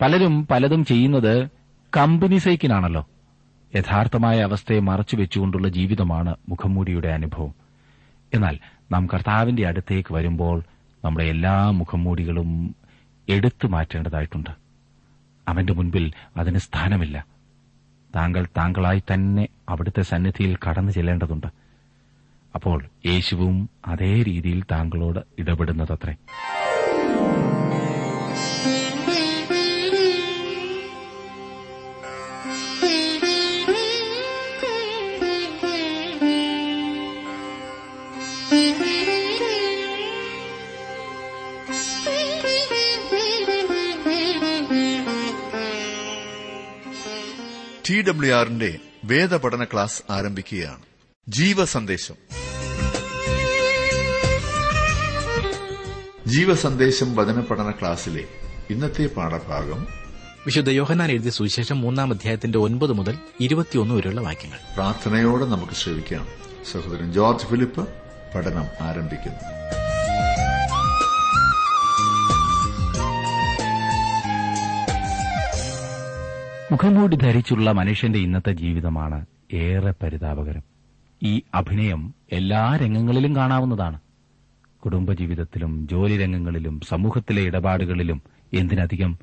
പലരും പലതും ചെയ്യുന്നത് കമ്പനി സൈക്കിനാണല്ലോ യഥാർത്ഥമായ അവസ്ഥയെ മറച്ചുവെച്ചുകൊണ്ടുള്ള ജീവിതമാണ് മുഖംമൂടിയുടെ അനുഭവം. എന്നാൽ നാം കർത്താവിന്റെ അടുത്തേക്ക് വരുമ്പോൾ നമ്മുടെ എല്ലാ മുഖംമൂടികളും എടുത്തു മാറ്റേണ്ടതായിട്ടുണ്ട്. അവന്റെ മുൻപിൽ അതിന് സ്ഥാനമില്ല. താങ്കൾ താങ്കളായി തന്നെ അവിടുത്തെ സന്നിധിയിൽ കടന്നു ചെല്ലേണ്ടതുണ്ട്. അപ്പോൾ യേശുവും അതേ രീതിയിൽ താങ്കളോട് ഇടപെടുന്നതത്രേ. ടി ഡബ്ല്യു ആറിന്റെ വേദപഠന ക്ലാസ് ആരംഭിക്കുകയാണ്. ജീവസന്ദേശം. ജീവസന്ദേശം വചന പഠന ക്ലാസ്സിലെ ഇന്നത്തെ പാഠഭാഗം വിശുദ്ധ യോഹനാൻ എഴുതിയ സുവിശേഷം മൂന്നാം അധ്യായത്തിന്റെ ഒൻപത് മുതൽ ഇരുപത്തിയൊന്ന് വരെയുള്ള വാക്യങ്ങൾ. പ്രാർത്ഥനയോടെ നമുക്ക് ശ്രമിക്കാം സഹോദരൻ ജോർജ് ഫിലിപ്പ് പഠനം ആരംഭിക്കുന്നു. മുഖംമൂടി ധരിച്ചുള്ള മനുഷ്യന്റെ ഇന്നത്തെ ജീവിതമാണ് ഏറെ പരിതാപകരം. ഈ അഭിനയം എല്ലാ രംഗങ്ങളിലും കാണാവുന്നതാണ്. കുടുംബജീവിതത്തിലും ജോലി രംഗങ്ങളിലും സമൂഹത്തിലെ ഇടപാടുകളിലും എന്തിനധികം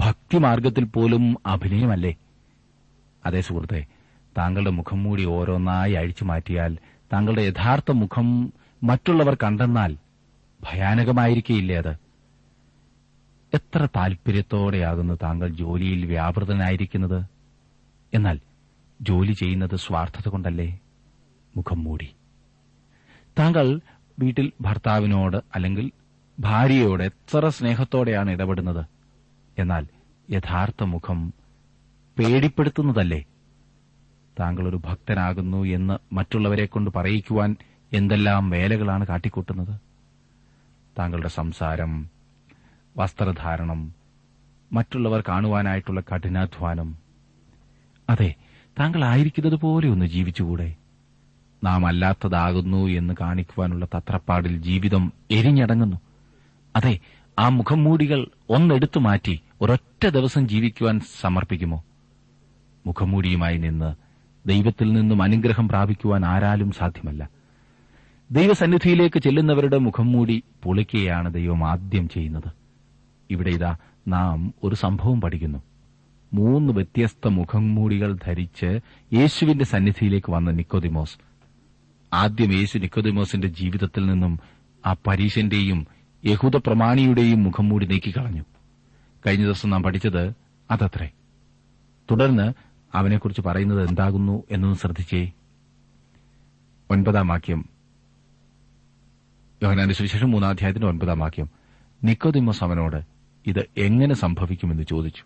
ഭക്തിമാർഗത്തിൽ പോലും അഭിനയമല്ലേ? അതേ സുഹൃത്തെ താങ്കളുടെ മുഖം മൂടി ഓരോന്നായി അഴിച്ചു മാറ്റിയാൽ താങ്കളുടെ യഥാർത്ഥ മുഖം മറ്റുള്ളവർ കണ്ടെന്നാൽ ഭയാനകമായിരിക്കേയില്ലേ അത്? എത്ര താൽപര്യത്തോടെയാകുന്നു താങ്കൾ ജോലിയിൽ വ്യാപൃതനായിരിക്കുന്നത്? എന്നാൽ ജോലി ചെയ്യുന്നത് സ്വാർത്ഥത കൊണ്ടല്ലേ? മുഖം മൂടി. താങ്കൾ വീട്ടിൽ ഭർത്താവിനോട് അല്ലെങ്കിൽ ഭാര്യയോട് എത്ര സ്നേഹത്തോടെയാണ് ഇടപെടുന്നത്? എന്നാൽ യഥാർത്ഥ മുഖം പേടിപ്പെടുത്തുന്നതല്ലേ? താങ്കൾ ഒരു ഭക്തനാകുന്നു എന്ന് മറ്റുള്ളവരെ കൊണ്ട് പറയിക്കുവാൻ എന്തെല്ലാം വേലകളാണ് കാട്ടിക്കൂട്ടുന്നത്? താങ്കളുടെ സംസാരം വസ്ത്രധാരണം മറ്റുള്ളവർ കാണുവാനായിട്ടുള്ള കഠിനാധ്വാനം. അതെ താങ്കൾ ആയിരിക്കുന്നതുപോലെ ഒന്ന് ജീവിച്ചുകൂടെ. നാം അല്ലാത്തതാകുന്നു എന്ന് കാണിക്കുവാനുള്ള തത്രപ്പാടിൽ ജീവിതം എരിഞ്ഞടങ്ങുന്നു. അതെ ആ മുഖംമൂടികൾ ഒന്നെടുത്തു മാറ്റി ഒരൊറ്റ ദിവസം ജീവിക്കുവാൻ സമർപ്പിക്കുമോ? മുഖംമൂടിയുമായി നിന്ന് ദൈവത്തിൽ നിന്നും അനുഗ്രഹം പ്രാപിക്കുവാൻ ആരാലും സാധ്യമല്ല. ദൈവസന്നിധിയിലേക്ക് ചെല്ലുന്നവരുടെ മുഖംമൂടി പൊളിക്കുകയാണ് ദൈവം ആദ്യം ചെയ്യുന്നത്. ഇവിടെ ഇതാ നാം ഒരു സംഭവം പഠിക്കുന്നു. മൂന്ന് വ്യത്യസ്ത മുഖംമൂടികൾ ധരിച്ച് യേശുവിന്റെ സന്നിധിയിലേക്ക് വന്ന നിക്കോദിമോസ്. ആദ്യം യേശു നിക്കോദിമോസിന്റെ ജീവിതത്തിൽ നിന്നും ആ പരീശന്റെയും യഹൂദ പ്രമാണിയുടെയും മുഖംമൂടി നീക്കിക്കളഞ്ഞു കഴിഞ്ഞ ദിവസം നാം പഠിച്ചത് അതത്രേ. തുടർന്ന് അവനെക്കുറിച്ച് പറയുന്നത് എന്താകുന്നു എന്നൊന്ന് ശ്രദ്ധിച്ചേ. ഒൻപതാം വാക്യം. യോഹനാന്റെ സുവിശേഷം മൂന്നാം അധ്യായത്തിന്റെ ഒൻപതാം വാക്യം. നിക്കോദിമോസ് അവനോട് ഇത് എങ്ങനെ സംഭവിക്കുമെന്ന് ചോദിച്ചു.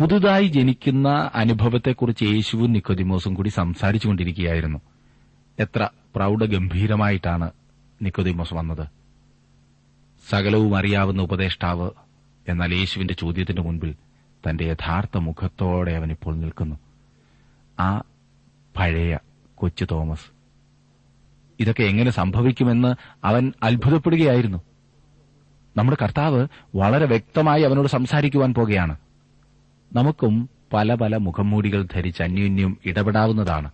പുതുതായി ജനിക്കുന്ന അനുഭവത്തെക്കുറിച്ച് യേശുവും നിക്കോദിമോസും കൂടി സംസാരിച്ചുകൊണ്ടിരിക്കുകയായിരുന്നു. എത്ര പ്രൌഢഗംഭീരമായിട്ടാണ് നിക്കോദിമോസ് വന്നത്. സകലവും അറിയാവുന്ന ഉപദേഷ്ടാവ് എന്നാൽ യേശുവിന്റെ ചോദ്യത്തിന് മുൻപിൽ തന്റെ യഥാർത്ഥ മുഖത്തോടെ അവൻ ഇപ്പോൾ നിൽക്കുന്നു. ആ പഴയ കൊച്ചു തോമസ്. ഇതൊക്കെ എങ്ങനെ സംഭവിക്കുമെന്ന് അവൻ അത്ഭുതപ്പെടുകയായിരുന്നു. നമ്മുടെ കർത്താവ് വളരെ വ്യക്തമായി അവനോട് സംസാരിക്കുവാൻ പോകുകയാണ്. നമുക്കും പല പല മുഖംമൂടികൾ ധരിച്ച് അന്യോന്യം ഇടപെടാവുന്നതാണ്.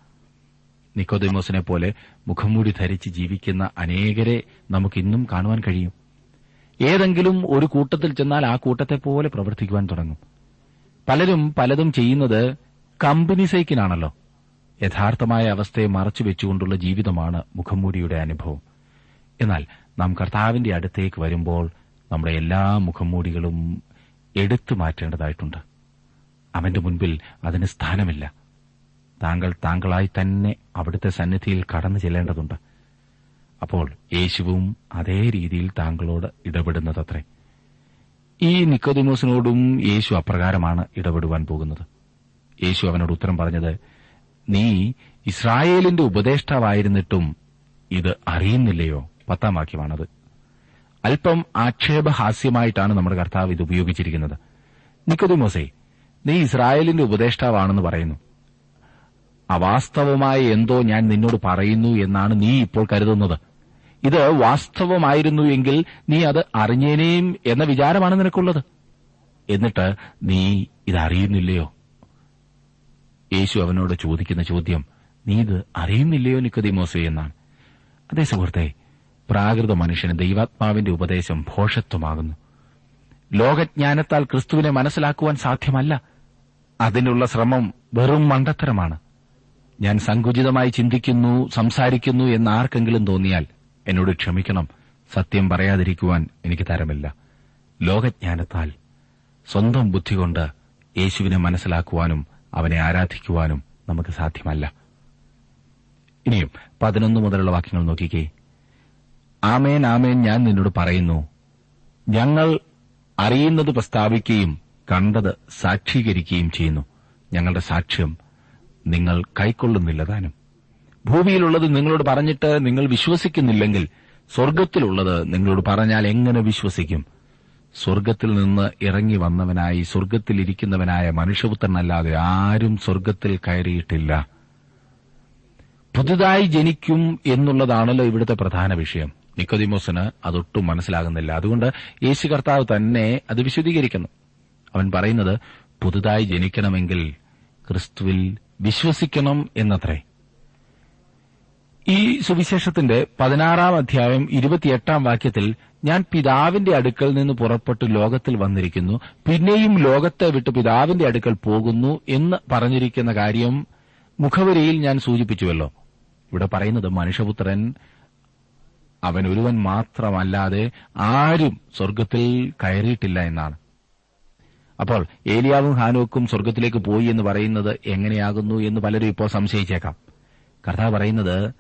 നിക്കോദിമോസിനെ പോലെ മുഖംമൂടി ധരിച്ച് ജീവിക്കുന്ന അനേകരെ നമുക്കിന്നും കാണുവാൻ കഴിയും. ഏതെങ്കിലും ഒരു കൂട്ടത്തിൽ ചെന്നാൽ ആ കൂട്ടത്തെ പോലെ പ്രവർത്തിക്കുവാൻ തുടങ്ങും. പലരും പലതും ചെയ്യുന്നത് കമ്പനി സൈക്കിനാണല്ലോ യഥാർത്ഥമായ അവസ്ഥയെ മറച്ചു വെച്ചുകൊണ്ടുള്ള ജീവിതമാണ് മുഖംമൂടിയുടെ അനുഭവം. എന്നാൽ നാം കർത്താവിന്റെ അടുത്തേക്ക് വരുമ്പോൾ നമ്മുടെ എല്ലാ മുഖംമൂടികളും എടുത്തു മാറ്റേണ്ടതായിട്ടുണ്ട്. അവന്റെ മുൻപിൽ അതിന് സ്ഥാനമില്ല. താങ്കൾ താങ്കളായി തന്നെ അവിടുത്തെ സന്നിധിയിൽ കടന്നു ചെല്ലേണ്ടതുണ്ട്. അപ്പോൾ യേശുവും അതേ രീതിയിൽ താങ്കളോട് ഇടപെടുന്നതത്രേ. ഈ നിക്കോദിമോസിനോടും യേശു അപ്രകാരമാണ് ഇടപെടുവാൻ പോകുന്നത്. യേശു അവനോട് ഉത്തരം പറഞ്ഞത് നീ ഇസ്രായേലിന്റെ ഉപദേഷ്ടാവായിരുന്നിട്ടും ഇത് അറിയുന്നില്ലയോ? പത്താം വാക്യമാണത്. അല്പം ആക്ഷേപഹാസ്യമായിട്ടാണ് നമ്മുടെ കർത്താവ് ഇത് ഉപയോഗിച്ചിരിക്കുന്നത്. നിക്കുതിമോസേ നീ ഇസ്രായേലിന്റെ ഉപദേഷ്ടാവാണെന്ന് പറയുന്നു. അവാസ്തവമായ എന്തോ ഞാൻ നിന്നോട് പറയുന്നു എന്നാണ് നീ ഇപ്പോൾ കരുതുന്നത്. ഇത് വാസ്തവമായിരുന്നു എങ്കിൽ നീ അത് അറിഞ്ഞേനേയും എന്ന വിചാരമാണ് നിനക്കുള്ളത്. എന്നിട്ട് നീ ഇതറിയുന്നില്ലയോ? യേശു അവനോട് ചോദിക്കുന്ന ചോദ്യം നീ ഇത് അറിയുന്നില്ലയോ നിക്കതിമോസേ എന്നാണ്. അതേ സുഹൃത്തെ പ്രാകൃത മനുഷ്യന് ദൈവാത്മാവിന്റെ ഉപദേശം ഭോഷത്വമാകുന്നു. ലോകജ്ഞാനത്താൽ ക്രിസ്തുവിനെ മനസ്സിലാക്കുവാൻ സാധ്യമല്ല. അതിനുള്ള ശ്രമം വെറും മണ്ടത്തരമാണ്. ഞാൻ സങ്കുചിതമായി ചിന്തിക്കുന്നു സംസാരിക്കുന്നു എന്ന് ആർക്കെങ്കിലും തോന്നിയാൽ എന്നോട് ക്ഷമിക്കണം. സത്യം പറയാതിരിക്കുവാൻ എനിക്ക് തരമില്ല. ലോകജ്ഞാനത്താൽ സ്വന്തം ബുദ്ധി കൊണ്ട് യേശുവിനെ മനസ്സിലാക്കുവാനും അവനെ ആരാധിക്കുവാനും നമുക്ക് സാധ്യമല്ല. ഇനിയും പതിനൊന്ന് മുതലുള്ള വാക്യങ്ങൾ നോക്കിക്കേ. ആമേൻ ആമേൻ ഞാൻ നിന്നോട് പറയുന്നു. ഞങ്ങൾ അറിയുന്നത് പ്രസ്താവിക്കുകയും കണ്ടത് സാക്ഷീകരിക്കുകയും ചെയ്യുന്നു. ഞങ്ങളുടെ സാക്ഷ്യം നിങ്ങൾ കൈക്കൊള്ളുന്നില്ല താനും. ഭൂമിയിലുള്ളത് നിങ്ങളോട് പറഞ്ഞിട്ട് നിങ്ങൾ വിശ്വസിക്കുന്നില്ലെങ്കിൽ സ്വർഗത്തിലുള്ളത് നിങ്ങളോട് പറഞ്ഞാൽ എങ്ങനെ വിശ്വസിക്കും? സ്വർഗത്തിൽ നിന്ന് ഇറങ്ങി വന്നവനായി സ്വർഗത്തിലിരിക്കുന്നവനായ മനുഷ്യപുത്രനല്ലാതെ ആരും സ്വർഗത്തിൽ കയറിയിട്ടില്ല. പുതുതായി ജനിക്കും എന്നുള്ളതാണല്ലോ ഇവിടുത്തെ പ്രധാന വിഷയം. നിക്കോദിമോസിന് അതൊട്ടും മനസ്സിലാകുന്നില്ല. അതുകൊണ്ട് യേശു കർത്താവ് തന്നെ അത് വിശദീകരിക്കുന്നു. അവൻ പറയുന്നത് പുതുതായി ജനിക്കണമെങ്കിൽ ക്രിസ്തുവിൽ വിശ്വസിക്കണം എന്നത്രേ. ഈ സുവിശേഷത്തിന്റെ പതിനാറാം അധ്യായം ഇരുപത്തിയെട്ടാം വാക്യത്തിൽ ഞാൻ പിതാവിന്റെ അടുക്കൽ നിന്ന് പുറപ്പെട്ട് ലോകത്തിൽ വന്നിരിക്കുന്നു. പിന്നെയും ലോകത്തെ വിട്ട് പിതാവിന്റെ അടുക്കൽ പോകുന്നു എന്ന് പറഞ്ഞിരിക്കുന്ന കാര്യം മുഖവരിയിൽ ഞാൻ സൂചിപ്പിച്ചുവല്ലോ. ഇവിടെ പറയുന്നത് മനുഷ്യപുത്രൻ അവൻ ഒരുവൻ മാത്രമല്ലാതെ ആരും സ്വർഗത്തിൽ കയറിയിട്ടില്ല എന്നാണ്. അപ്പോൾ ഏലിയാവും ഹാനോക്കും സ്വർഗത്തിലേക്ക് പോയി എന്ന് പറയുന്നത് എങ്ങനെയാകുന്നു എന്ന് പലരും ഇപ്പോൾ സംശയിച്ചേക്കാം. കർത്താവ് പറയുന്നത്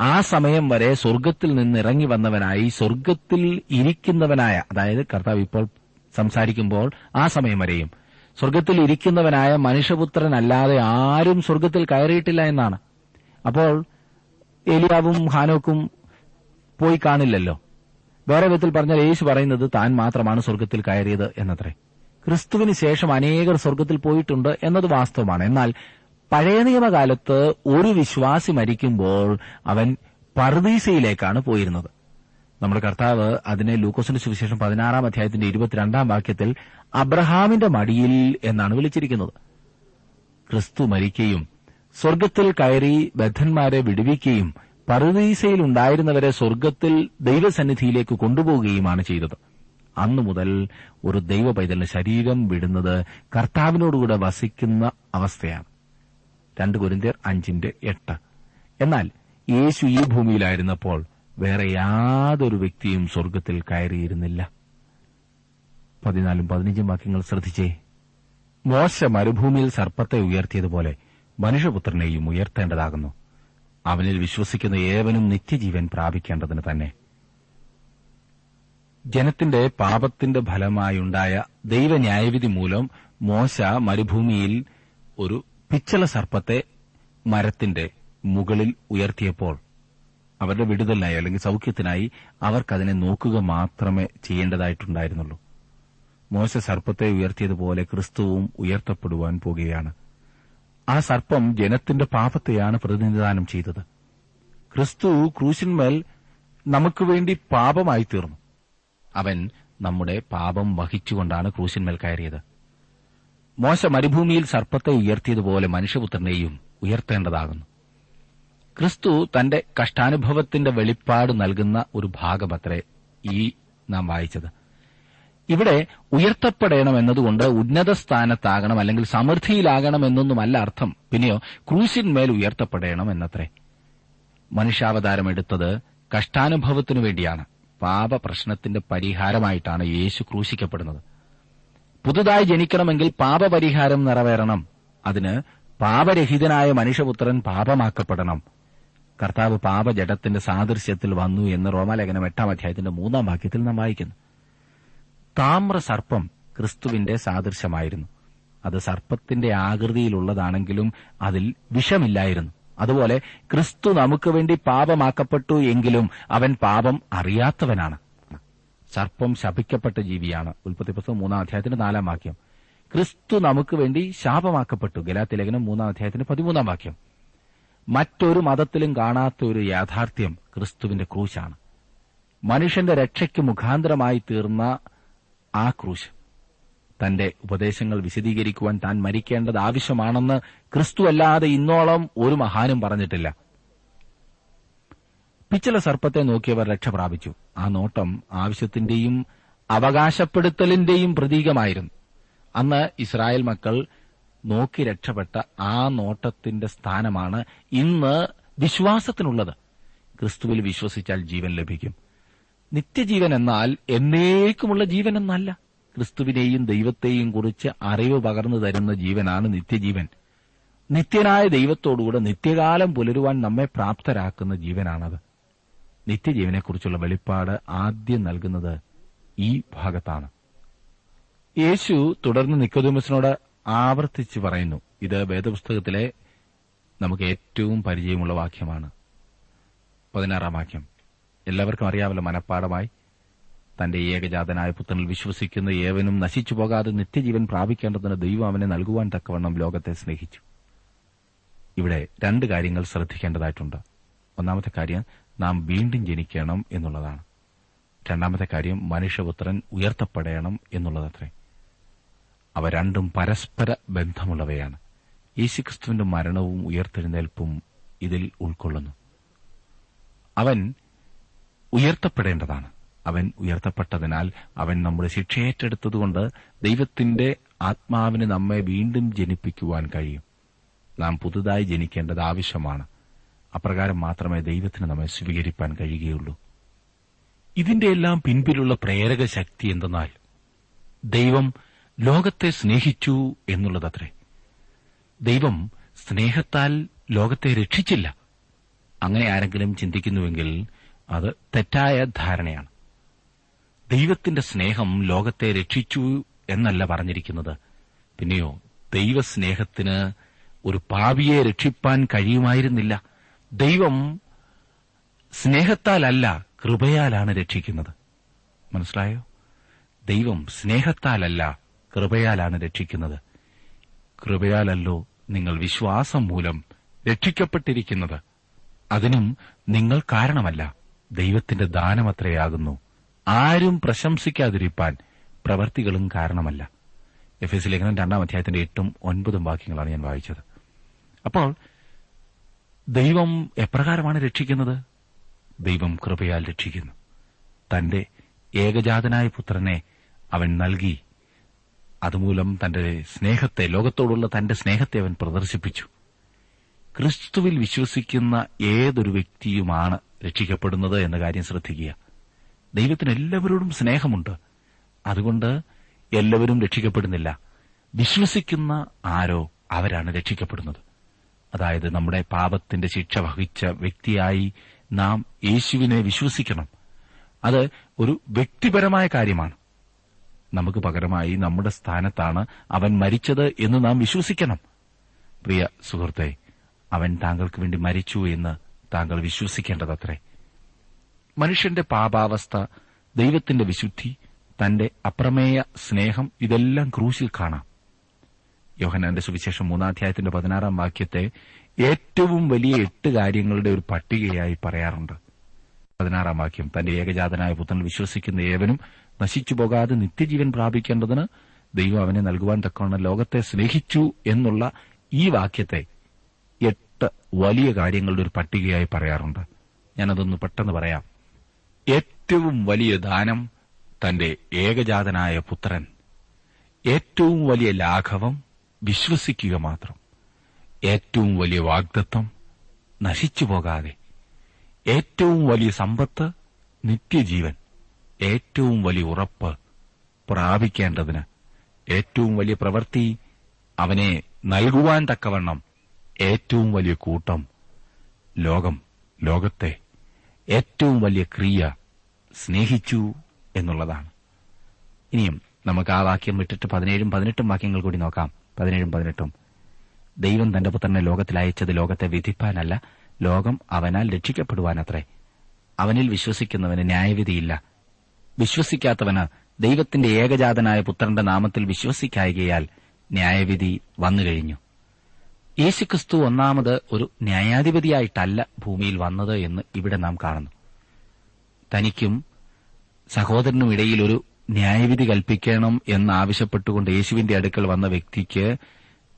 ആ സമയം വരെ സ്വർഗത്തിൽ നിന്ന് ഇറങ്ങി വന്നവനായി സ്വർഗത്തിൽ ഇരിക്കുന്നവനായ അതായത് കർത്താവ് ഇപ്പോൾ സംസാരിക്കുമ്പോൾ ആ സമയം വരെയും സ്വർഗത്തിൽ ഇരിക്കുന്നവനായ മനുഷ്യപുത്രനല്ലാതെ ആരും സ്വർഗത്തിൽ കയറിയിട്ടില്ല എന്നാണ്. അപ്പോൾ ഏലിയാവും ഹാനോക്കും പോയി കാണില്ലല്ലോ. വേറെ വിധത്തിൽ പറഞ്ഞാൽ യേശു പറയുന്നത് താൻ മാത്രമാണ് സ്വർഗത്തിൽ കയറിയത് എന്നത്രേ. ക്രിസ്തുവിന് ശേഷം അനേകർ സ്വർഗത്തിൽ പോയിട്ടുണ്ട് എന്നത് വാസ്തവമാണ്. എന്നാൽ പഴയ നിയമകാലത്ത് ഒരു വിശ്വാസി മരിക്കുമ്പോൾ അവൻ പർദീസയിലേക്കാണ് പോയിരുന്നത്. നമ്മുടെ കർത്താവ് അതിനെ ലൂക്കോസിന്റെ സുവിശേഷം പതിനാറാം അധ്യായത്തിന്റെ ഇരുപത്തിരണ്ടാം വാക്യത്തിൽ അബ്രഹാമിന്റെ മടിയിൽ എന്നാണ് വിളിച്ചിരിക്കുന്നത്. ക്രിസ്തു മരിക്കുകയും സ്വർഗത്തിൽ കയറി ബദ്ധന്മാരെ വിടുവിക്കുകയും പറുദീസയിൽ ഉണ്ടായിരുന്നവരെ സ്വർഗത്തിൽ ദൈവസന്നിധിയിലേക്ക് കൊണ്ടുപോവുകയുമാണ് ചെയ്തത്. അന്നു മുതൽ ഒരു ദൈവ പൈതലിന് ശരീരം വിടുന്നത് കർത്താവിനോടുകൂടെ വസിക്കുന്ന അവസ്ഥയാണ്. രണ്ട് കുരിന്തിയർ അഞ്ചിന്റെ എട്ട്. എന്നാൽ യേശു ഈ ഭൂമിയിലായിരുന്നപ്പോൾ വേറെ യാതൊരു വ്യക്തിയും സ്വർഗത്തിൽ കയറിയിരുന്നില്ല. പതിനാലും പതിനഞ്ചും വാക്യങ്ങൾ ശ്രദ്ധിച്ചേ. മോശ മരുഭൂമിയിൽ സർപ്പത്തെ ഉയർത്തിയതുപോലെ മനുഷ്യപുത്രനെയും ഉയർത്തേണ്ടതാകുന്നു. അവനിൽ വിശ്വസിക്കുന്ന ഏവനും നിത്യജീവൻ പ്രാപിക്കേണ്ടതിന് തന്നെ. ജനത്തിന്റെ പാപത്തിന്റെ ഫലമായുണ്ടായ ദൈവന്യായവിധി മൂലം മോശ മരുഭൂമിയിൽ ഒരു പിച്ചള സർപ്പത്തെ മരത്തിന്റെ മുകളിൽ ഉയർത്തിയപ്പോൾ അവരുടെ വിടുതലിനായി അല്ലെങ്കിൽ സൌഖ്യത്തിനായി അവർക്കതിനെ നോക്കുക മാത്രമേ ചെയ്യേണ്ടതായിട്ടുണ്ടായിരുന്നുള്ളൂ. മോശ സർപ്പത്തെ ഉയർത്തിയതുപോലെ ക്രിസ്തുവും ഉയർത്തപ്പെടുവാൻ പോകുകയാണ്. ആ സർപ്പം ജനത്തിന്റെ പാപത്തെയാണ് പ്രതിനിധാനം ചെയ്തത്. ക്രിസ്തു ക്രൂശിന്മേൽ നമുക്ക് വേണ്ടി പാപമായി തീർന്നു. അവൻ നമ്മുടെ പാപം വഹിച്ചുകൊണ്ടാണ് ക്രൂശിന്മേൽ കയറിയത്. മോശ മരുഭൂമിയിൽ സർപ്പത്തെ ഉയർത്തിയതുപോലെ മനുഷ്യപുത്രനെയും ഉയർത്തേണ്ടതാകുന്നു. ക്രിസ്തു തന്റെ കഷ്ടാനുഭവത്തിന്റെ വെളിപ്പാട് നൽകുന്ന ഒരു ഭാഗമത്രേ ഈ നാം വായിച്ചത്. ഇവിടെ ഉയർത്തപ്പെടണം എന്നതുകൊണ്ട് ഉന്നത സ്ഥാനത്താകണം അല്ലെങ്കിൽ സമൃദ്ധിയിലാകണം എന്നൊന്നുമല്ല അർത്ഥം. പിന്നെയോ ക്രൂശിന്മേൽ ഉയർത്തപ്പെടണം എന്നത്രേ മനുഷ്യാവതാരം എടുത്തത് കഷ്ടാനുഭവത്തിനു വേണ്ടിയാണ്. പാപപ്രശ്നത്തിന്റെ പരിഹാരമായിട്ടാണ് യേശു ക്രൂശിക്കപ്പെടുന്നത്. പുതുതായി ജനിക്കണമെങ്കിൽ പാപപരിഹാരം നിറവേറണം. അതിന് പാപരഹിതനായ മനുഷ്യപുത്രൻ പാപമാക്കപ്പെടണം. കർത്താവ് പാപജടത്തിന്റെ സാദൃശ്യത്തിൽ വന്നു എന്ന് റോമാലേഖനം എട്ടാം അധ്യായത്തിന്റെ മൂന്നാം വാക്യത്തിൽ നാം വായിക്കുന്നു. താമ്ര സർപ്പം ക്രിസ്തുവിന്റെ സാദൃശ്യമായിരുന്നു. അത് സർപ്പത്തിന്റെ ആകൃതിയിലുള്ളതാണെങ്കിലും അതിൽ വിഷമില്ലായിരുന്നു. അതുപോലെ ക്രിസ്തു നമുക്ക് വേണ്ടി പാപമാക്കപ്പെട്ടു എങ്കിലും അവൻ പാപം അറിയാത്തവനാണ്. സർപ്പം ശപിക്കപ്പെട്ട ജീവിയാണ്. ഉൽപ്പത്തി പുസ്തകം മൂന്നാം അധ്യായത്തിന്റെ നാലാം വാക്യം. ക്രിസ്തു നമുക്ക് വേണ്ടി ശാപമാക്കപ്പെട്ടു. ഗലാത്തി ലേഖനം മൂന്നാം അധ്യായത്തിന്റെ പതിമൂന്നാം വാക്യം. മറ്റൊരു മതത്തിലും കാണാത്ത ഒരു യാഥാർത്ഥ്യം ക്രിസ്തുവിന്റെ ക്രൂശാണ്. മനുഷ്യന്റെ രക്ഷയ്ക്ക് മുഖാന്തരമായി തീർന്ന ആ ക്രൂശ്. തന്റെ ഉപദേശങ്ങൾ വിശദീകരിക്കുവാൻ താൻ മരിക്കേണ്ടത് ആവശ്യമാണെന്ന് ക്രിസ്തു അല്ലാതെ ഇന്നോളം ഒരു മഹാനും പറഞ്ഞിട്ടില്ല. പിച്ചള സർപ്പത്തെ നോക്കിയവർ രക്ഷപ്രാപിച്ചു ആ നോട്ടം ആവശ്യത്തിന്റെയും അവകാശപ്പെടുത്തലിന്റെയും പ്രതീകമായിരുന്നു. അന്ന് ഇസ്രായേൽ മക്കൾ നോക്കി രക്ഷപ്പെട്ട ആ നോട്ടത്തിന്റെ സ്ഥാനമാണ് ഇന്ന് വിശ്വാസത്തിനുള്ളത്. ക്രിസ്തുവിൽ വിശ്വസിച്ചാൽ ജീവൻ ലഭിക്കും. നിത്യജീവൻ എന്നാൽ എന്നേക്കുമുള്ള ജീവൻ എന്നല്ല. ക്രിസ്തുവിനെയും ദൈവത്തെയും കുറിച്ച് അറിവ് പകർന്നു തരുന്ന ജീവനാണ് നിത്യജീവൻ. നിത്യനായ ദൈവത്തോടുകൂടെ നിത്യകാലം പുലരുവാൻ നമ്മെ പ്രാപ്തരാക്കുന്ന ജീവനാണത്. നിത്യജീവനെക്കുറിച്ചുള്ള വെളിപ്പാട് ആദ്യം നൽകുന്നത് ഈ ഭാഗത്താണ്. യേശു തുടർന്ന് നിക്കോദമസിനോട് ആവർത്തിച്ച് പറയുന്നു. ഇത് വേദപുസ്തകത്തിലെ നമുക്ക് ഏറ്റവും പരിചയമുള്ള വാക്യമാണ്. പതിനാറാം വാക്യം. എല്ലാവർക്കും അറിയാമല്ലോ മനഃപ്പാടമായി. തന്റെ ഏകജാതനായ പുത്രനിൽ വിശ്വസിക്കുന്ന ഏവനും നശിച്ചു പോകാതെ നിത്യജീവൻ പ്രാപിക്കേണ്ടതിന് ദൈവം അവനെ നൽകുവാൻ തക്കവണ്ണം ലോകത്തെ സ്നേഹിച്ചു. ഇവിടെ രണ്ട് കാര്യങ്ങൾ ശ്രദ്ധിക്കേണ്ടതായിട്ടുണ്ട്. ഒന്നാമത്തെ കാര്യം നാം വീണ്ടും ജനിക്കണം എന്നുള്ളതാണ്. രണ്ടാമത്തെ കാര്യം മനുഷ്യപുത്രൻ ഉയർത്തപ്പെടണം എന്നുള്ളതത്രേ. അവ രണ്ടും പരസ്പര ബന്ധമുള്ളവയാണ്. യേശുക്രിസ്തുവിന്റെ മരണവും ഉയർത്തെഴുന്നേൽപ്പും ഇതിൽ ഉൾക്കൊള്ളുന്നു. അവൻ ഉയർത്തപ്പെടേണ്ടതാണ്. അവൻ ഉയർത്തപ്പെട്ടതിനാൽ അവൻ നമ്മുടെ ശിക്ഷയേറ്റെടുത്തതുകൊണ്ട് ദൈവത്തിന്റെ ആത്മാവിന് നമ്മെ വീണ്ടും ജനിപ്പിക്കുവാൻ കഴിയും. നാം പുതുതായി ജനിക്കേണ്ടത് ആവശ്യമാണ്. അപ്രകാരം മാത്രമേ ദൈവത്തിന് നമ്മെ സ്വീകരിപ്പാൻ കഴിയുകയുള്ളൂ. ഇതിന്റെ എല്ലാം പിൻപിലുള്ള പ്രേരക ശക്തി എന്തെന്നാൽ ദൈവം ലോകത്തെ സ്നേഹിച്ചു എന്നുള്ളതത്രേ. ദൈവം സ്നേഹത്താൽ ലോകത്തെ രക്ഷിച്ചില്ല. അങ്ങനെ ആരെങ്കിലും ചിന്തിക്കുന്നുവെങ്കിൽ അത് തെറ്റായ ധാരണയാണ്. ദൈവത്തിന്റെ സ്നേഹം ലോകത്തെ രക്ഷിച്ചു എന്നല്ല പറഞ്ഞിരിക്കുന്നത്. പിന്നെയോ ദൈവസ്നേഹത്തിന് ഒരു പാവിയെ രക്ഷിപ്പാൻ കഴിയുമായിരുന്നില്ല. ദൈവം സ്നേഹത്താലല്ല കൃപയാലാണ് രക്ഷിക്കുന്നത്. മനസ്സിലായോ? ദൈവം സ്നേഹത്താലല്ല കൃപയാലാണ് രക്ഷിക്കുന്നത്. കൃപയാലല്ലോ നിങ്ങൾ വിശ്വാസം മൂലം രക്ഷിക്കപ്പെട്ടിരിക്കുന്നത്. അതിനും നിങ്ങൾ കാരണമല്ല. ദൈവത്തിന്റെ ദാനമത്രയാകുന്നു. ആരും പ്രശംസിക്കാതിരിപ്പാൻ പ്രവർത്തികളും കാരണമല്ല. എഫ് എസ് ലേഖനം രണ്ടാം അധ്യായത്തിന്റെ എട്ടും ഒൻപതും വാക്യങ്ങളാണ് ഞാൻ വായിച്ചത്. അപ്പോൾ ദൈവം എപ്രകാരമാണ് രക്ഷിക്കുന്നത്? ദൈവം കൃപയാൽ രക്ഷിക്കുന്നു. തന്റെ ഏകജാതനായ പുത്രനെ അവൻ നൽകി. അതുമൂലം തന്റെ സ്നേഹത്തെ ലോകത്തോടുള്ള തന്റെ സ്നേഹത്തെ അവൻ പ്രദർശിപ്പിച്ചു. ക്രിസ്തുവിൽ വിശ്വസിക്കുന്ന ഏതൊരു വ്യക്തിയുമാണ് രക്ഷിക്കപ്പെടുന്നത് എന്ന കാര്യം ശ്രദ്ധിക്കുക. ദൈവത്തിന് എല്ലാവരോടും സ്നേഹമുണ്ട്. അതുകൊണ്ട് എല്ലാവരും രക്ഷിക്കപ്പെടുന്നില്ല. വിശ്വസിക്കുന്ന ആരോ അവരാണ് രക്ഷിക്കപ്പെടുന്നത്. അതായത് നമ്മുടെ പാപത്തിന്റെ ശിക്ഷ വഹിച്ച വ്യക്തിയായി നാം യേശുവിനെ വിശ്വസിക്കണം. അത് ഒരു വ്യക്തിപരമായ കാര്യമാണ്. നമുക്ക് പകരമായി നമ്മുടെ സ്ഥാനത്താണ് അവൻ മരിച്ചത് എന്ന് നാം വിശ്വസിക്കണം. പ്രിയ സുഹൃത്തെ അവൻ താങ്കൾക്ക് വേണ്ടി മരിച്ചു എന്ന് താങ്കൾ വിശ്വസിക്കേണ്ടതത്രേ. മനുഷ്യന്റെ പാപാവസ്ഥ ദൈവത്തിന്റെ വിശുദ്ധി തന്റെ അപ്രമേയ സ്നേഹം ഇതെല്ലാം ക്രൂശിൽ കാണാം. യോഹനാന്റെ സുവിശേഷം മൂന്നാധ്യായത്തിന്റെ പതിനാറാം വാക്യത്തെ ഏറ്റവും വലിയ എട്ട് കാര്യങ്ങളുടെ ഒരു പട്ടികയായി പറയാറുണ്ട്. പതിനാറാം വാക്യം തന്റെ ഏകജാതനായ പുത്രനിൽ വിശ്വസിക്കുന്ന ഏവനും നശിച്ചു പോകാതെ നിത്യജീവൻ പ്രാപിക്കേണ്ടതിന് ദൈവം അവനെ നൽകുവാൻ തക്കവണ്ണം ലോകത്തെ സ്നേഹിച്ചു എന്നുള്ള ഈ വാക്യത്തെ വലിയ കാര്യങ്ങളുടെ ഒരു പട്ടികയായി പറയാറുണ്ട്. ഞാനതൊന്ന് പെട്ടെന്ന് പറയാം. ഏറ്റവും വലിയ ദാനം തന്റെ ഏകജാതനായ പുത്രൻ ഏറ്റവും വലിയ ലാഘവം വിശ്വസിക്കുക മാത്രം ഏറ്റവും വലിയ വാഗ്ദത്വം നശിച്ചു പോകാതെ ഏറ്റവും വലിയ സമ്പത്ത് നിത്യജീവൻ ഏറ്റവും വലിയ ഉറപ്പ് പ്രാപിക്കേണ്ടതിന് ഏറ്റവും വലിയ പ്രവൃത്തി അവനെ നൽകുവാൻ തക്കവണ്ണം ഏറ്റവും വലിയ കൂട്ടം ലോകം ലോകത്തെ ഏറ്റവും വലിയ ക്രിയ സ്നേഹിച്ചു എന്നുള്ളതാണ്. ഇനിയും നമുക്ക് ആ വാക്യം വിട്ടിട്ട് പതിനേഴും പതിനെട്ടും വാക്യങ്ങൾ കൂടി നോക്കാം. പതിനേഴും പതിനെട്ടും. ദൈവം തന്റെ പുത്രനെ ലോകത്തിൽ അയച്ചത് ലോകത്തെ വിധിപ്പാനല്ല ലോകം അവനാൽ രക്ഷിക്കപ്പെടുവാനത്രേ. അവനിൽ വിശ്വസിക്കുന്നവന് ന്യായവിധിയില്ല. വിശ്വസിക്കാത്തവന് ദൈവത്തിന്റെ ഏകജാതനായ പുത്രന്റെ നാമത്തിൽ വിശ്വസിക്കായകയാൽ ന്യായവിധി വന്നുകഴിഞ്ഞു. യേശുക്രിസ്തു ഒന്നാമത് ഒരു ന്യായാധിപതിയായിട്ടല്ല ഭൂമിയിൽ വന്നത് എന്ന് ഇവിടെ നാം കാണുന്നു. തനിക്കും സഹോദരനും ഇടയിൽ ഒരു ന്യായവിധി കൽപ്പിക്കണം എന്നാവശ്യപ്പെട്ടുകൊണ്ട് യേശുവിന്റെ അടുക്കൽ വന്ന വ്യക്തിക്ക്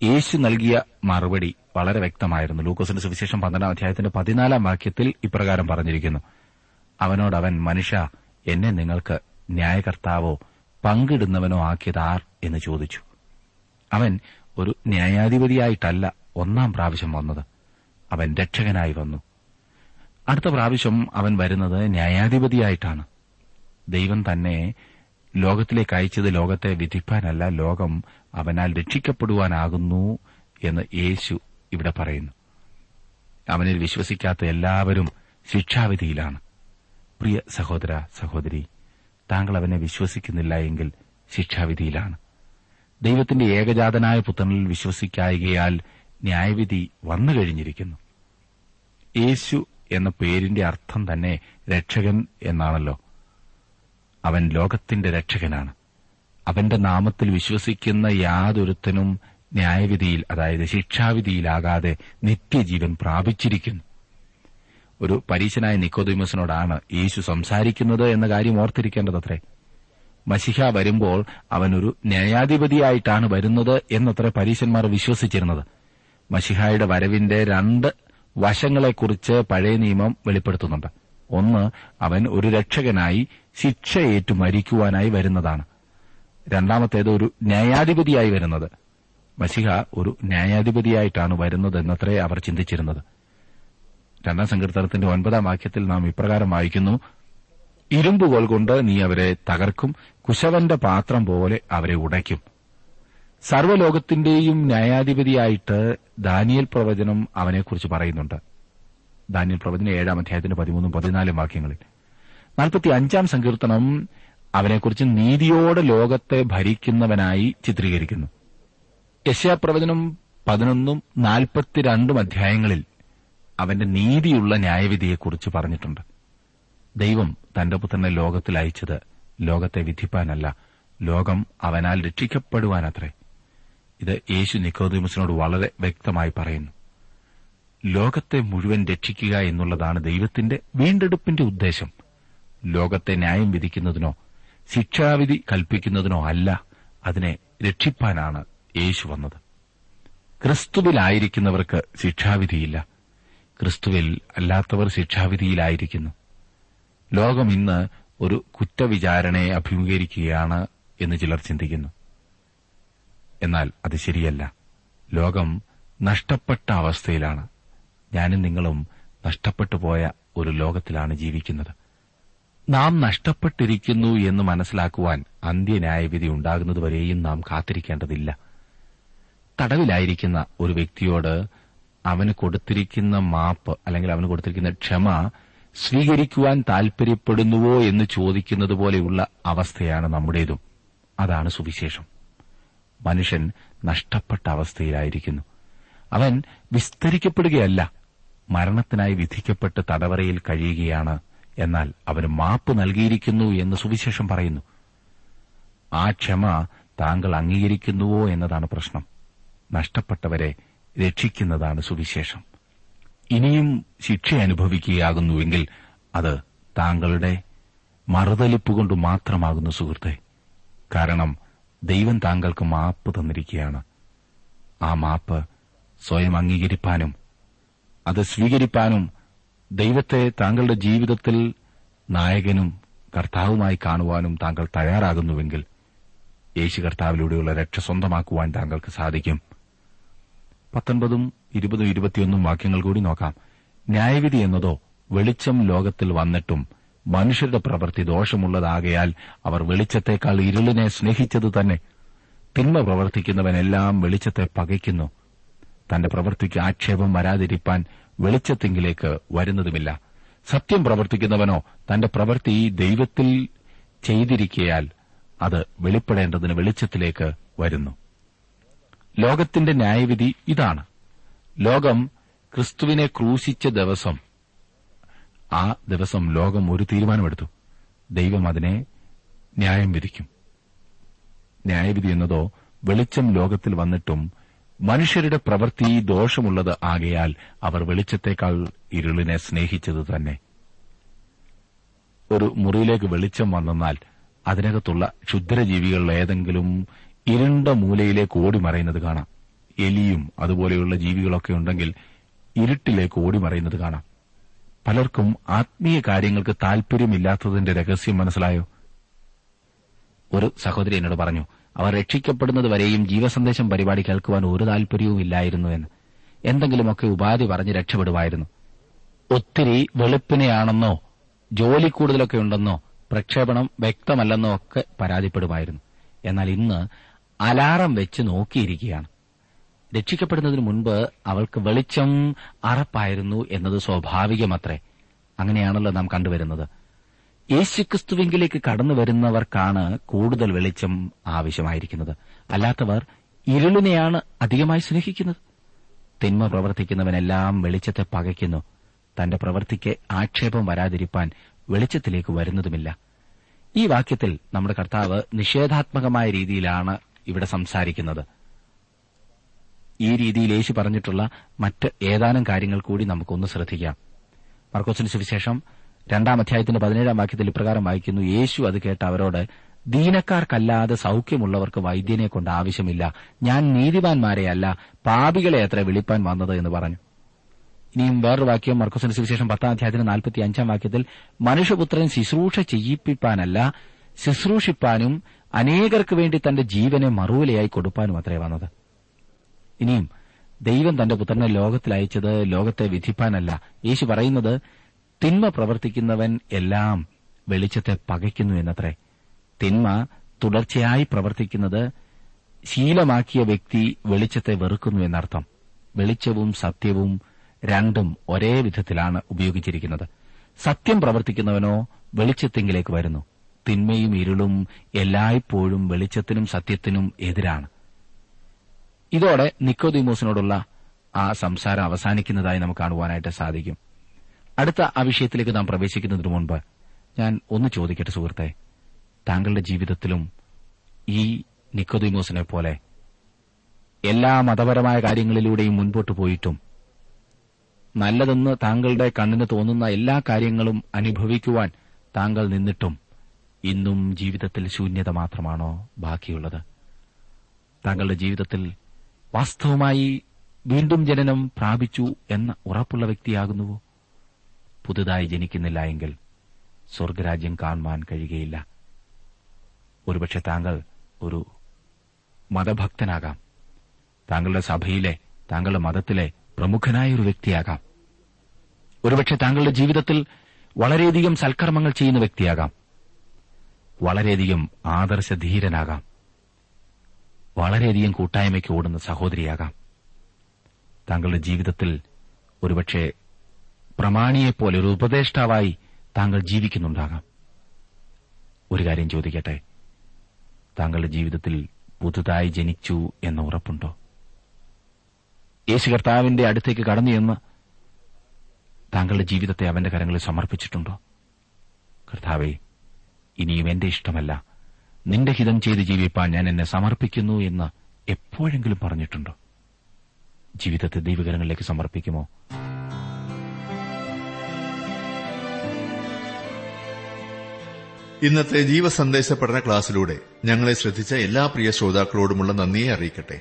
യേശു നൽകിയ മറുപടി വളരെ വ്യക്തമായിരുന്നു. ലൂക്കോസിന്റെ സുവിശേഷം പന്ത്രണ്ടാം അധ്യായത്തിന്റെ പതിനാലാം വാക്യത്തിൽ ഇപ്രകാരം പറഞ്ഞിരിക്കുന്നു. അവനോടവൻ മനുഷ്യ എന്നെ നിങ്ങൾക്ക് ന്യായകർത്താവോ പങ്കിടുന്നവനോ ആക്കിയതാർ? എന്ന് ചോദിച്ചു. അവൻ ഒരു ന്യായാധിപതിയായിട്ടല്ല ഒന്നാം പ്രാവശ്യം വന്നത്. അവൻ രക്ഷകനായി വന്നു. അടുത്ത പ്രാവശ്യം അവൻ വരുന്നത് ന്യായാധിപതിയായിട്ടാണ്. ദൈവം തന്നെ ലോകത്തിലേക്ക് അയച്ചത് ലോകത്തെ വിധിപ്പാനല്ല ലോകം അവനാൽ രക്ഷിക്കപ്പെടുവാനാകുന്നു എന്ന് യേശു ഇവിടെ പറയുന്നു. അവനിൽ വിശ്വസിക്കാത്ത എല്ലാവരും ശിക്ഷാവിധിയിലാണ്. പ്രിയ സഹോദര സഹോദരി താങ്കൾ അവനെ വിശ്വസിക്കുന്നില്ല എങ്കിൽ ശിക്ഷാവിധിയിലാണ്. ദൈവത്തിന്റെ ഏകജാതനായ പുത്രനിൽ വിശ്വസിക്കായികയാൽ ന്യായവിധി വന്നു കഴിഞ്ഞിരിക്കുന്നു. യേശു എന്ന പേരിന്റെ അർത്ഥം തന്നെ രക്ഷകൻ എന്നാണല്ലോ. അവൻ ലോകത്തിന്റെ രക്ഷകനാണ്. അവന്റെ നാമത്തിൽ വിശ്വസിക്കുന്ന യാതൊരുത്തനും ന്യായവിധിയിൽ അതായത് ശിക്ഷാവിധിയിലാകാതെ നിത്യജീവൻ പ്രാപിച്ചിരിക്കുന്നു. ഒരു പരീശനായ നിക്കോദിമസിനോടാണ് യേശു സംസാരിക്കുന്നത് എന്ന കാര്യം ഓർത്തിരിക്കേണ്ടതത്രേ. മഷിഹ വരുമ്പോൾ അവനൊരു ന്യായാധിപതിയായിട്ടാണ് വരുന്നത് എന്നത്ര പരീശന്മാർ വിശ്വസിച്ചിരുന്നത്. മഷിഹായുടെ വരവിന്റെ രണ്ട് വശങ്ങളെക്കുറിച്ച് പഴയ നിയമം വെളിപ്പെടുത്തുന്നുണ്ട്. ഒന്ന് അവൻ ഒരു രക്ഷകനായി ശിക്ഷയേറ്റു മരിക്കുവാനായി വരുന്നതാണ്. രണ്ടാമത്തേത് ഒരു ന്യായാധിപതിയായി വരുന്നത്. മഷിഹ ഒരു ന്യായാധിപതിയായിട്ടാണ് വരുന്നത് എന്നത്രേ അവർ ചിന്തിച്ചിരുന്നത്. രണ്ടാം സങ്കീർത്തനത്തിന്റെ ഒൻപതാം വാക്യത്തിൽ നാം ഇപ്രകാരം വായിക്കുന്നു ഇരുമ്പുകൾ കൊണ്ട് നീ അവരെ തകർക്കും കുശവന്റെ പാത്രം പോലെ അവരെ ഉടയ്ക്കും. സർവലോകത്തിന്റെയും ന്യായാധിപതിയായിട്ട് ദാനിയൽ പ്രവചനം അവനെക്കുറിച്ച് പറയുന്നുണ്ട്. ദാനിയൽ പ്രവചനം ഏഴാം അധ്യായത്തിന്റെ പതിമൂന്നും പതിനാലും വാക്യങ്ങളിൽ. നാൽപ്പത്തി അഞ്ചാം സങ്കീർത്തനം അവനെക്കുറിച്ച് നീതിയോടെ ലോകത്തെ ഭരിക്കുന്നവനായി ചിത്രീകരിക്കുന്നു. യശയാപ്രവചനം പതിനൊന്നും നാൽപ്പത്തിരണ്ടും അധ്യായങ്ങളിൽ അവന്റെ നീതിയുള്ള ന്യായവിധിയെക്കുറിച്ച് പറഞ്ഞിട്ടുണ്ട്. ദൈവം തന്റെ പുത്രനെ ലോകത്തിൽ അയച്ചത് ലോകത്തെ വിധിപ്പാനല്ല ലോകം അവനാൽ രക്ഷിക്കപ്പെടുവാനത്രേ. ഇത് യേശു നിക്കോദിമസിനോട് വളരെ വ്യക്തമായി പറയുന്നു. ലോകത്തെ മുഴുവൻ രക്ഷിക്കുക എന്നുള്ളതാണ് ദൈവത്തിന്റെ വീണ്ടെടുപ്പിന്റെ ഉദ്ദേശം. ലോകത്തെ ന്യായം വിധിക്കുന്നതിനോ ശിക്ഷാവിധി കൽപ്പിക്കുന്നതിനോ അല്ല അതിനെ രക്ഷിപ്പാനാണ് യേശു വന്നത്. ക്രിസ്തുവിലായിരിക്കുന്നവർക്ക് ശിക്ഷാവിധിയില്ല. ക്രിസ്തുവിൽ അല്ലാത്തവർ ശിക്ഷാവിധിയിലായിരിക്കുന്നു. ലോകം ഇന്ന് ഒരു കുറ്റവിചാരണയെ അഭിമുഖീകരിക്കുകയാണ് എന്ന് ചിലർ ചിന്തിക്കുന്നു. എന്നാൽ അത് ശരിയല്ല. ലോകം നഷ്ടപ്പെട്ട അവസ്ഥയിലാണ്. ഞാനും നിങ്ങളും നഷ്ടപ്പെട്ടു പോയ ഒരു ലോകത്തിലാണ് ജീവിക്കുന്നത്. നാം നഷ്ടപ്പെട്ടിരിക്കുന്നു എന്ന് മനസ്സിലാക്കുവാൻ അന്ത്യന്യായവിധി ഉണ്ടാകുന്നതുവരെയും നാം കാത്തിരിക്കേണ്ടതില്ല. തടവിലായിരിക്കുന്ന ഒരു വ്യക്തിയോട് അവന് കൊടുത്തിരിക്കുന്ന മാപ്പ് അല്ലെങ്കിൽ അവന് കൊടുത്തിരിക്കുന്ന ക്ഷമ സ്വീകരിക്കുവാൻ താൽപര്യപ്പെടുന്നുവോ എന്ന് ചോദിക്കുന്നതുപോലെയുള്ള അവസ്ഥയാണ് നമ്മുടേതും. അതാണ് സുവിശേഷം. മനുഷ്യൻ നഷ്ടപ്പെട്ട അവസ്ഥയിലായിരിക്കുന്നു. അവൻ വിസ്തരിക്കപ്പെടുകയല്ല മരണത്തിനായി വിധിക്കപ്പെട്ട് തടവറയിൽ കഴിയുകയാണ് എന്നാൽ അവന് മാപ്പ് നൽകിയിരിക്കുന്നു എന്ന് സുവിശേഷം പറയുന്നു. ആ ക്ഷമ താങ്കൾ അംഗീകരിക്കുന്നുവോ എന്നതാണ് പ്രശ്നം. നഷ്ടപ്പെട്ടവരെ രക്ഷിക്കുന്നതാണ് സുവിശേഷം. ഇനിയും ശിക്ഷ അനുഭവിക്കുകയാകുന്നുവെങ്കിൽ അത് താങ്കളുടെ മറുതലിപ്പ് കൊണ്ട് മാത്രമാകുന്നു സുഹൃത്തെ. കാരണം ദൈവം താങ്കൾക്ക് മാപ്പ് തന്നിരിക്കുകയാണ്. ആ മാപ്പ് സ്വയം അംഗീകരിപ്പാനും അത് സ്വീകരിപ്പാനും ദൈവത്തെ താങ്കളുടെ ജീവിതത്തിൽ നായകനും കർത്താവുമായി കാണുവാനും താങ്കൾ തയ്യാറാകുന്നുവെങ്കിൽ യേശു കർത്താവിലൂടെയുള്ള രക്ഷ സ്വന്തമാക്കുവാൻ താങ്കൾക്ക് സാധിക്കും. പത്തൊൻപതും ഇരുപതും ഇരുപത്തിയൊന്നും വാക്യങ്ങൾ കൂടി നോക്കാം. ന്യായവിധി എന്നതോ വെളിച്ചം ലോകത്തിൽ വന്നിട്ടും മനുഷ്യരുടെ പ്രവൃത്തി ദോഷമുള്ളതാകയാൽ അവർ വെളിച്ചത്തെക്കാൾ ഇരുളിനെ സ്നേഹിച്ചത് തന്നെ. തിന്മ പ്രവർത്തിക്കുന്നവനെല്ലാം വെളിച്ചത്തെ പകയ്ക്കുന്നു. തന്റെ പ്രവൃത്തിക്ക് ആക്ഷേപം വരാതിരിപ്പാൻ വെളിച്ചത്തെങ്കിലേക്ക് വരുന്നതുമില്ല. സത്യം പ്രവർത്തിക്കുന്നവനോ തന്റെ പ്രവൃത്തി ദൈവത്തിൽ ചെയ്തിരിക്കയാൽ അത് വെളിപ്പെടേണ്ടതിന് വെളിച്ചത്തിലേക്ക് വരുന്നു. ലോകത്തിന്റെ ന്യായവിധി ഇതാണ്. ലോകം ക്രിസ്തുവിനെ ക്രൂശിച്ച ദിവസം ആ ദിവസം ലോകം ഒരു തീരുമാനമെടുത്തു. ദൈവം അതിനെ ന്യായം വിധിക്കും. ന്യായവിധി എന്നതോ വെളിച്ചം ലോകത്തിൽ വന്നിട്ടും മനുഷ്യരുടെ പ്രവൃത്തി ദോഷമുള്ളത് ആകയാൽ അവർ വെളിച്ചത്തേക്കാൾ ഇരുളിനെ സ്നേഹിച്ചത് തന്നെ. ഒരു മുറിയിലേക്ക് വെളിച്ചം വന്നാൽ അതിനകത്തുള്ള ക്ഷുദ്രജീവികളിൽ ഏതെങ്കിലും ഇരുണ്ട മൂലയിലേക്ക് ഓടി മറയുന്നത് കാണാം. എലിയും അതുപോലെയുള്ള ജീവികളൊക്കെ ഉണ്ടെങ്കിൽ ഇരുട്ടിലേക്ക് ഓടി മറയുന്നത് കാണാം. പലർക്കും ആത്മീയ കാര്യങ്ങൾക്ക് താൽപര്യമില്ലാത്തതിന്റെ രഹസ്യം മനസ്സിലായോ? ഒരു സഹോദരി എന്നോട് പറഞ്ഞു അവർ രക്ഷിക്കപ്പെടുന്നത് വരെയും ജീവസന്ദേശം പരിപാടി കേൾക്കുവാൻ ഒരു താൽപര്യവും ഇല്ലായിരുന്നു എന്ന്. എന്തെങ്കിലുമൊക്കെ ഉപാധി പറഞ്ഞ് രക്ഷപ്പെടുമായിരുന്നു. ഒത്തിരി വെളുപ്പിനെയാണെന്നോ ജോലി കൂടുതലൊക്കെ ഉണ്ടെന്നോ പ്രക്ഷേപണം വ്യക്തമല്ലെന്നോ ഒക്കെ പരാതിപ്പെടുമായിരുന്നു. എന്നാൽ ഇന്ന് അലാറം വെച്ച് നോക്കിയിരിക്കുകയാണ്. രക്ഷിക്കപ്പെടുന്നതിന് മുൻപ് അവൾക്ക് വെളിച്ചം അറപ്പായിരുന്നു എന്നത് സ്വാഭാവികമത്രേ. അങ്ങനെയാണല്ലോ നാം കണ്ടുവരുന്നത്. യേശുക്രിസ്തുവിങ്കിലേക്ക് കടന്നു വരുന്നവർക്കാണ് കൂടുതൽ വെളിച്ചം ആവശ്യമായിരിക്കുന്നത്. അല്ലാത്തവർ ഇരുളിനെയാണ് അധികമായി സ്നേഹിക്കുന്നത്. തിന്മ പ്രവർത്തിക്കുന്നവനെല്ലാം വെളിച്ചത്തെ പകയ്ക്കുന്നു. തന്റെ പ്രവൃത്തിക്ക് ആക്ഷേപം വരാതിരിപ്പാൻ വെളിച്ചത്തിലേക്ക് വരുന്നതുമില്ല. ഈ വാക്യത്തിൽ നമ്മുടെ കർത്താവ് നിഷേധാത്മകമായ രീതിയിലാണ് ഇവിടെ സംസാരിക്കുന്നത്. ഈ രീതിയിൽ യേശു പറഞ്ഞിട്ടുള്ള മറ്റ് ഏതാനും കാര്യങ്ങൾ കൂടി നമുക്കൊന്ന് ശ്രദ്ധിക്കാം. മർക്കോസിന് സുവിശേഷം രണ്ടാം അധ്യായത്തിന്റെ പതിനേഴാം വാക്യത്തിൽ ഇപ്രകാരം വായിക്കുന്നു. യേശു അത് കേട്ട അവരോട് ദീനക്കാർക്കല്ലാതെ സൌഖ്യമുള്ളവർക്ക് വൈദ്യനെ കൊണ്ട് ആവശ്യമില്ല. ഞാൻ നീതിമാന്മാരെയല്ല പാപികളെ അത്ര വിളിപ്പാൻ വന്നത് എന്ന് പറഞ്ഞു. ഇനിയും വേറൊരു വാക്യം മർക്കോസിന് സുവിശേഷം പത്താം അധ്യായത്തിന് നാൽപ്പത്തി അഞ്ചാം വാക്യത്തിൽ മനുഷ്യപുത്രൻ ശുശ്രൂഷ ചെയ്യിപ്പിപ്പാനല്ല ശുശ്രൂഷിപ്പാനും അനേകർക്ക് വേണ്ടി തന്റെ ജീവനെ മറുവിലയായി കൊടുപ്പാനും അത്രേ വന്നത്. ഇനിയും ദൈവം തന്റെ പുത്രനെ ലോകത്തിൽ അയച്ചത് ലോകത്തെ വിധിപ്പാനല്ല. യേശു പറയുന്നത് തിന്മ പ്രവർത്തിക്കുന്നവൻ എല്ലാം വെളിച്ചത്തെ പകയ്ക്കുന്നു എന്നത്രേ. തിന്മ തുടർച്ചയായി പ്രവർത്തിക്കുന്നത് ശീലമാക്കിയ വ്യക്തി വെളിച്ചത്തെ വെറുക്കുന്നു എന്നർത്ഥം. വെളിച്ചവും സത്യവും രണ്ടും ഒരേ വിധത്തിലാണ് ഉപയോഗിച്ചിരിക്കുന്നത്. സത്യം പ്രവർത്തിക്കുന്നവനോ വെളിച്ചത്തെങ്കിലേക്ക് വരുന്നു. തിന്മയും ഇരുളും എല്ലായ്പ്പോഴും വെളിച്ചത്തിനും സത്യത്തിനും എതിരാണ്. ഇതോടെ നിക്കോദിമോസിനോടുള്ള ആ സംസാരം അവസാനിക്കുന്നതായി നമുക്ക് കാണുവാനായിട്ട് സാധിക്കും. അടുത്ത ആ വിഷയത്തിലേക്ക് നാം പ്രവേശിക്കുന്നതിനു മുൻപ് ഞാൻ ഒന്ന് ചോദിക്കട്ടെ സുഹൃത്തെ. താങ്കളുടെ ജീവിതത്തിലും ഈ നിക്കോദിമോസിനെ പോലെ എല്ലാ മതപരമായ കാര്യങ്ങളിലൂടെയും മുൻപോട്ട് പോയിട്ടും നല്ലതെന്ന് താങ്കളുടെ കണ്ണിന് തോന്നുന്ന എല്ലാ കാര്യങ്ങളും അനുഭവിക്കുവാൻ താങ്കൾ നിന്നിട്ടും ഇന്നും ജീവിതത്തിൽ ശൂന്യത മാത്രമാണോ ബാക്കിയുള്ളത്? താങ്കളുടെ ജീവിതത്തിൽ വാസ്തവമായി വീണ്ടും ജനനം പ്രാപിച്ചു എന്ന ഉറപ്പുള്ള വ്യക്തിയാകുന്നുവോ? പുതുതായി ജനിക്കുന്നില്ല എങ്കിൽ സ്വർഗരാജ്യം കാണുവാൻ കഴിയുകയില്ല. ഒരുപക്ഷെ താങ്കൾ ഒരു മതഭക്തനാകാം. താങ്കളുടെ സഭയിലെ താങ്കളുടെ മതത്തിലെ പ്രമുഖനായ ഒരു വ്യക്തിയാകാം. ഒരുപക്ഷെ താങ്കളുടെ ജീവിതത്തിൽ വളരെയധികം സൽക്കർമ്മങ്ങൾ ചെയ്യുന്ന വ്യക്തിയാകാം. വളരെയധികം ആദർശധീരനാകാം. വളരെയധികം കൂട്ടായ്മയ്ക്ക് ഓടുന്ന സഹോദരിയാകാം. താങ്കളുടെ ജീവിതത്തിൽ ഒരുപക്ഷെ പ്രമാണിയെപ്പോലെ ഒരു ഉപദേഷ്ടാവായി താങ്കൾ ജീവിക്കുന്നുണ്ടാകാം. ഒരു കാര്യം ചോദിക്കട്ടെ? താങ്കളുടെ ജീവിതത്തിൽ പുതുതായി ജനിച്ചു എന്ന ഉറപ്പുണ്ടോ? യേശു കർത്താവിന്റെ അടുത്തേക്ക് കടന്നു എന്ന് താങ്കളുടെ ജീവിതത്തെ അവന്റെ കരങ്ങളിൽ സമർപ്പിച്ചിട്ടുണ്ടോ? കർത്താവെ ഇനിയും എന്റെ ഇഷ്ടമല്ല. നിന്റെ ഹിതം ചെയ്ത് ജീവിപ്പാൻ ഞാൻ എന്നെ സമർപ്പിക്കുന്നു എന്ന് എപ്പോഴെങ്കിലും പറഞ്ഞിട്ടുണ്ടോ? ജീവിതത്തെ ദൈവകരങ്ങളിലേക്ക് സമർപ്പിക്കുമോ? ഇന്നത്തെ ജീവസന്ദേശ പഠന ക്ലാസ്സിലൂടെ ഞങ്ങളെ ശ്രദ്ധിച്ച എല്ലാ പ്രിയ ശ്രോതാക്കളോടുമുള്ള നന്ദിയെ അറിയിക്കട്ടെ.